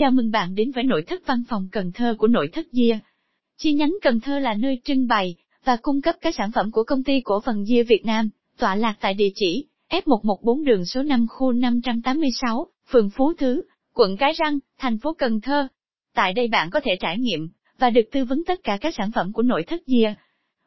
Chào mừng bạn đến với nội thất văn phòng Cần Thơ của nội thất Gia. Chi nhánh Cần Thơ là nơi trưng bày và cung cấp các sản phẩm của công ty cổ phần Gia Việt Nam, tọa lạc tại địa chỉ F114 đường số 5 khu 586, phường Phú Thứ, quận Cái Răng, thành phố Cần Thơ. Tại đây bạn có thể trải nghiệm và được tư vấn tất cả các sản phẩm của nội thất Gia.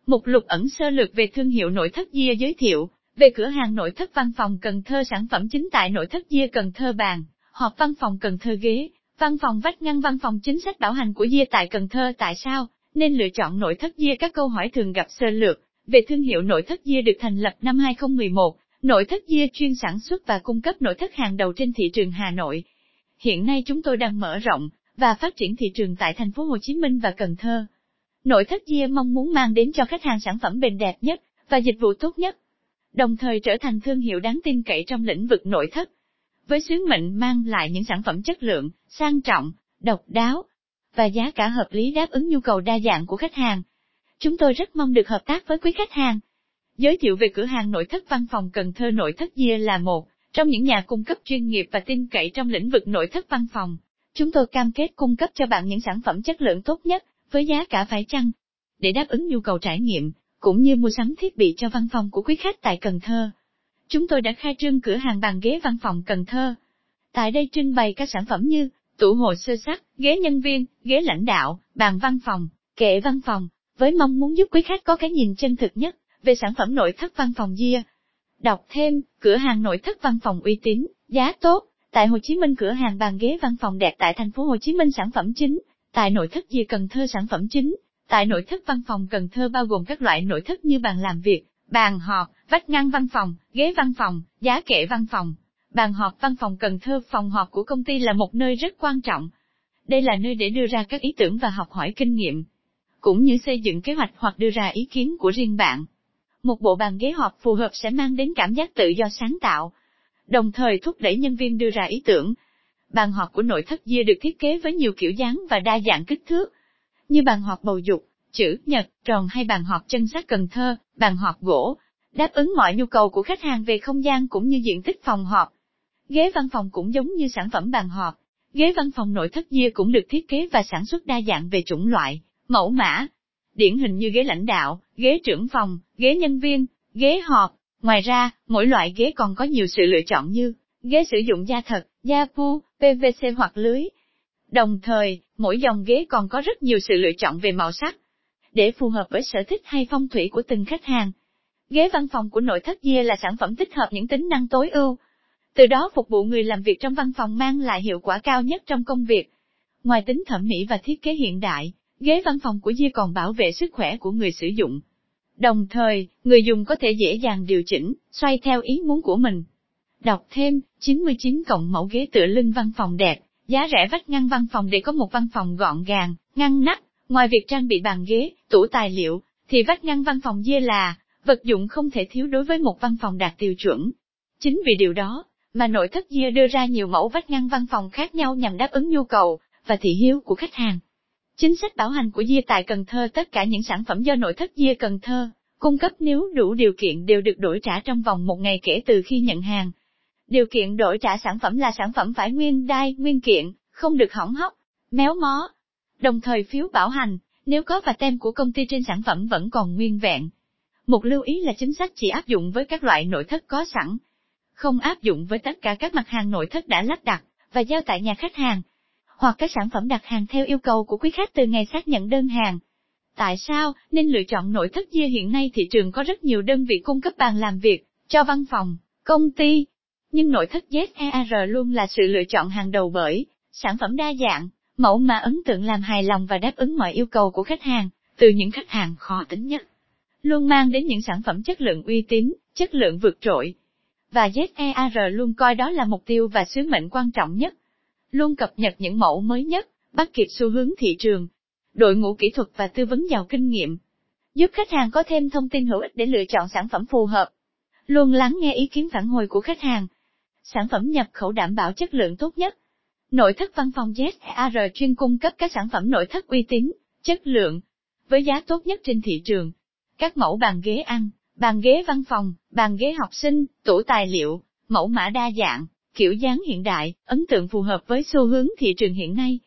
Mục lục ẩn sơ lược về thương hiệu nội thất Gia giới thiệu về cửa hàng nội thất văn phòng Cần Thơ sản phẩm chính tại nội thất Gia Cần Thơ bàn, họp văn phòng Cần Thơ ghế, văn phòng vách ngăn văn phòng chính sách bảo hành của Gia tại Cần Thơ tại sao nên lựa chọn nội thất Gia các câu hỏi thường gặp sơ lược về thương hiệu nội thất Gia được thành lập năm 2011. Nội thất Gia chuyên sản xuất và cung cấp nội thất hàng đầu trên thị trường Hà Nội. Hiện nay chúng tôi đang mở rộng và phát triển thị trường tại thành phố Hồ Chí Minh và Cần Thơ. Nội thất Gia mong muốn mang đến cho khách hàng sản phẩm bền đẹp nhất và dịch vụ tốt nhất, đồng thời trở thành thương hiệu đáng tin cậy trong lĩnh vực nội thất. Với sứ mệnh mang lại những sản phẩm chất lượng, sang trọng, độc đáo và giá cả hợp lý đáp ứng nhu cầu đa dạng của khách hàng. Chúng tôi rất mong được hợp tác với quý khách hàng. Giới thiệu về cửa hàng nội thất văn phòng Cần Thơ nội thất Gia là một trong những nhà cung cấp chuyên nghiệp và tin cậy trong lĩnh vực nội thất văn phòng. Chúng tôi cam kết cung cấp cho bạn những sản phẩm chất lượng tốt nhất, với giá cả phải chăng, để đáp ứng nhu cầu trải nghiệm, cũng như mua sắm thiết bị cho văn phòng của quý khách tại Cần Thơ. Chúng tôi đã khai trương cửa hàng bàn ghế văn phòng Cần Thơ. Tại đây trưng bày các sản phẩm như tủ hồ sơ sắt, ghế nhân viên, ghế lãnh đạo, bàn văn phòng, kệ văn phòng, với mong muốn giúp quý khách có cái nhìn chân thực nhất về sản phẩm nội thất văn phòng Gia. Đọc thêm, cửa hàng nội thất văn phòng uy tín, giá tốt, tại Hồ Chí Minh cửa hàng bàn ghế văn phòng đẹp tại thành phố Hồ Chí Minh sản phẩm chính, tại nội thất Gia Cần Thơ sản phẩm chính, tại nội thất văn phòng Cần Thơ bao gồm các loại nội thất như bàn làm việc, bàn họp, vách ngăn văn phòng, ghế văn phòng, giá kệ văn phòng. Bàn họp văn phòng Cần Thơ phòng họp của công ty là một nơi rất quan trọng. Đây là nơi để đưa ra các ý tưởng và học hỏi kinh nghiệm, cũng như xây dựng kế hoạch hoặc đưa ra ý kiến của riêng bạn. Một bộ bàn ghế họp phù hợp sẽ mang đến cảm giác tự do sáng tạo, đồng thời thúc đẩy nhân viên đưa ra ý tưởng. Bàn họp của nội thất Gia được thiết kế với nhiều kiểu dáng và đa dạng kích thước, như bàn họp bầu dục, chữ nhật, tròn hay bàn họp chân sát Cần Thơ, bàn họp gỗ, đáp ứng mọi nhu cầu của khách hàng về không gian cũng như diện tích phòng họp. Ghế văn phòng cũng giống như sản phẩm bàn họp. Ghế văn phòng nội thất Gia cũng được thiết kế và sản xuất đa dạng về chủng loại, mẫu mã. Điển hình như ghế lãnh đạo, ghế trưởng phòng, ghế nhân viên, ghế họp. Ngoài ra, mỗi loại ghế còn có nhiều sự lựa chọn như ghế sử dụng da thật, da pu, PVC hoặc lưới. Đồng thời, mỗi dòng ghế còn có rất nhiều sự lựa chọn về màu sắc, để phù hợp với sở thích hay phong thủy của từng khách hàng. Ghế văn phòng của nội thất Gia là sản phẩm tích hợp những tính năng tối ưu. Từ đó phục vụ người làm việc trong văn phòng mang lại hiệu quả cao nhất trong công việc. Ngoài tính thẩm mỹ và thiết kế hiện đại, ghế văn phòng của Gia còn bảo vệ sức khỏe của người sử dụng. Đồng thời, người dùng có thể dễ dàng điều chỉnh, xoay theo ý muốn của mình. Đọc thêm, 99 cộng mẫu ghế tựa lưng văn phòng đẹp, giá rẻ vách ngăn văn phòng để có một văn phòng gọn gàng, ngăn nắp, ngoài việc trang bị bàn ghế, tủ tài liệu, thì vách ngăn văn phòng dê là vật dụng không thể thiếu đối với một văn phòng đạt tiêu chuẩn. Chính vì điều đó, mà nội thất dê đưa ra nhiều mẫu vách ngăn văn phòng khác nhau nhằm đáp ứng nhu cầu và thị hiếu của khách hàng. Chính sách bảo hành của dê tại Cần Thơ tất cả những sản phẩm do nội thất dê Cần Thơ cung cấp nếu đủ điều kiện đều được đổi trả trong vòng một ngày kể từ khi nhận hàng. Điều kiện đổi trả sản phẩm là sản phẩm phải nguyên đai, nguyên kiện, không được hỏng hóc, méo mó. Đồng thời phiếu bảo hành, nếu có và tem của công ty trên sản phẩm vẫn còn nguyên vẹn. Một lưu ý là chính sách chỉ áp dụng với các loại nội thất có sẵn, không áp dụng với tất cả các mặt hàng nội thất đã lắp đặt và giao tại nhà khách hàng, hoặc các sản phẩm đặt hàng theo yêu cầu của quý khách từ ngày xác nhận đơn hàng. Tại sao nên lựa chọn nội thất Gia hiện nay thị trường có rất nhiều đơn vị cung cấp bàn làm việc cho văn phòng, công ty, nhưng nội thất ZER luôn là sự lựa chọn hàng đầu bởi sản phẩm đa dạng, mẫu mà ấn tượng làm hài lòng và đáp ứng mọi yêu cầu của khách hàng, từ những khách hàng khó tính nhất. Luôn mang đến những sản phẩm chất lượng uy tín, chất lượng vượt trội. Và ZEAR luôn coi đó là mục tiêu và sứ mệnh quan trọng nhất. Luôn cập nhật những mẫu mới nhất, bắt kịp xu hướng thị trường. Đội ngũ kỹ thuật và tư vấn giàu kinh nghiệm. Giúp khách hàng có thêm thông tin hữu ích để lựa chọn sản phẩm phù hợp. Luôn lắng nghe ý kiến phản hồi của khách hàng. Sản phẩm nhập khẩu đảm bảo chất lượng tốt nhất Nội thất văn phòng ZAR chuyên cung cấp các sản phẩm nội thất uy tín, chất lượng, với giá tốt nhất trên thị trường. Các mẫu bàn ghế ăn, bàn ghế văn phòng, bàn ghế học sinh, tủ tài liệu, mẫu mã đa dạng, kiểu dáng hiện đại, ấn tượng phù hợp với xu hướng thị trường hiện nay,